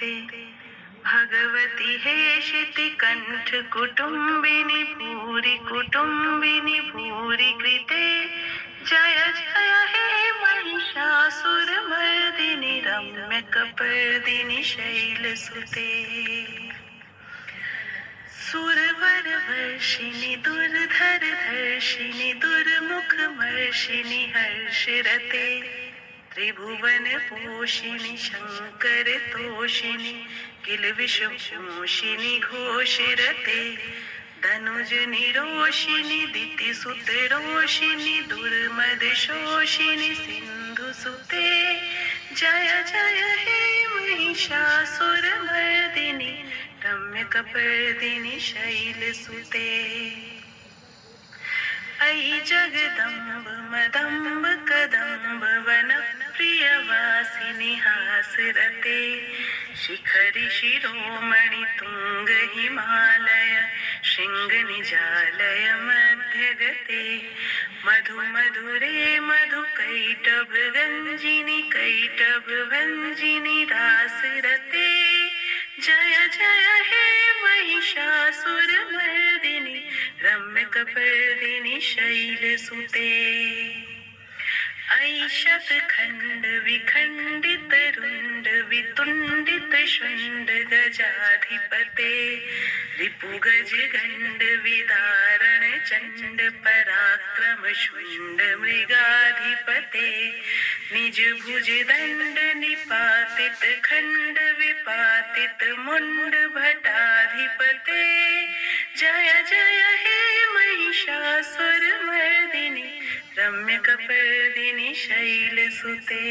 सुते भगवती हे शितिकण्ठ कुटुम्बिनि भूरि कुटुम्बिनि भूरि कृते। जय जय हे महिषासुरमर्दिनि रम्यकपर्दिनि शैलसुते सुरवर वर्षिणि दुर्धर धर्षिणि दुर्मुखमर्षिणि हर्षरते। त्रिभुवन पोषिणि, शङ्कर तोषिणि किल विषपोषिणि घोषरते। धनुज निरोषिणि, दितिसुत रोषिणि, दुर्मद शोषिणि सिन्धुसुते जय जय हे महिषासुरमर्दिनि रम्यकपर्दिनि शैलसुते। अयि जगदम्ब प्रियवासिनि हासरते, शिखरि शिरोमणि तुङ्ग हिमालय शृङ्गनिजालय मध्यगते। मधु मधुरे मधु कैटभ गञ्जिनि कैटभ भञ्जिनि रासरते जय जय हे महिषासुरमर्दिनि रम्यकपर्दिनि शैलसुते ऐ खंड विखंडित रुण्ड वितुण्डित शुण्ड गजाधिपते। रिपुगज गण्ड विदारण चंड पराक्रम शुंड मृगाधिपते। निज भुज दंड निपातित खंड विपातित मुंड भटाधिपते। जय जय हे कपर्दिनि शैलसुते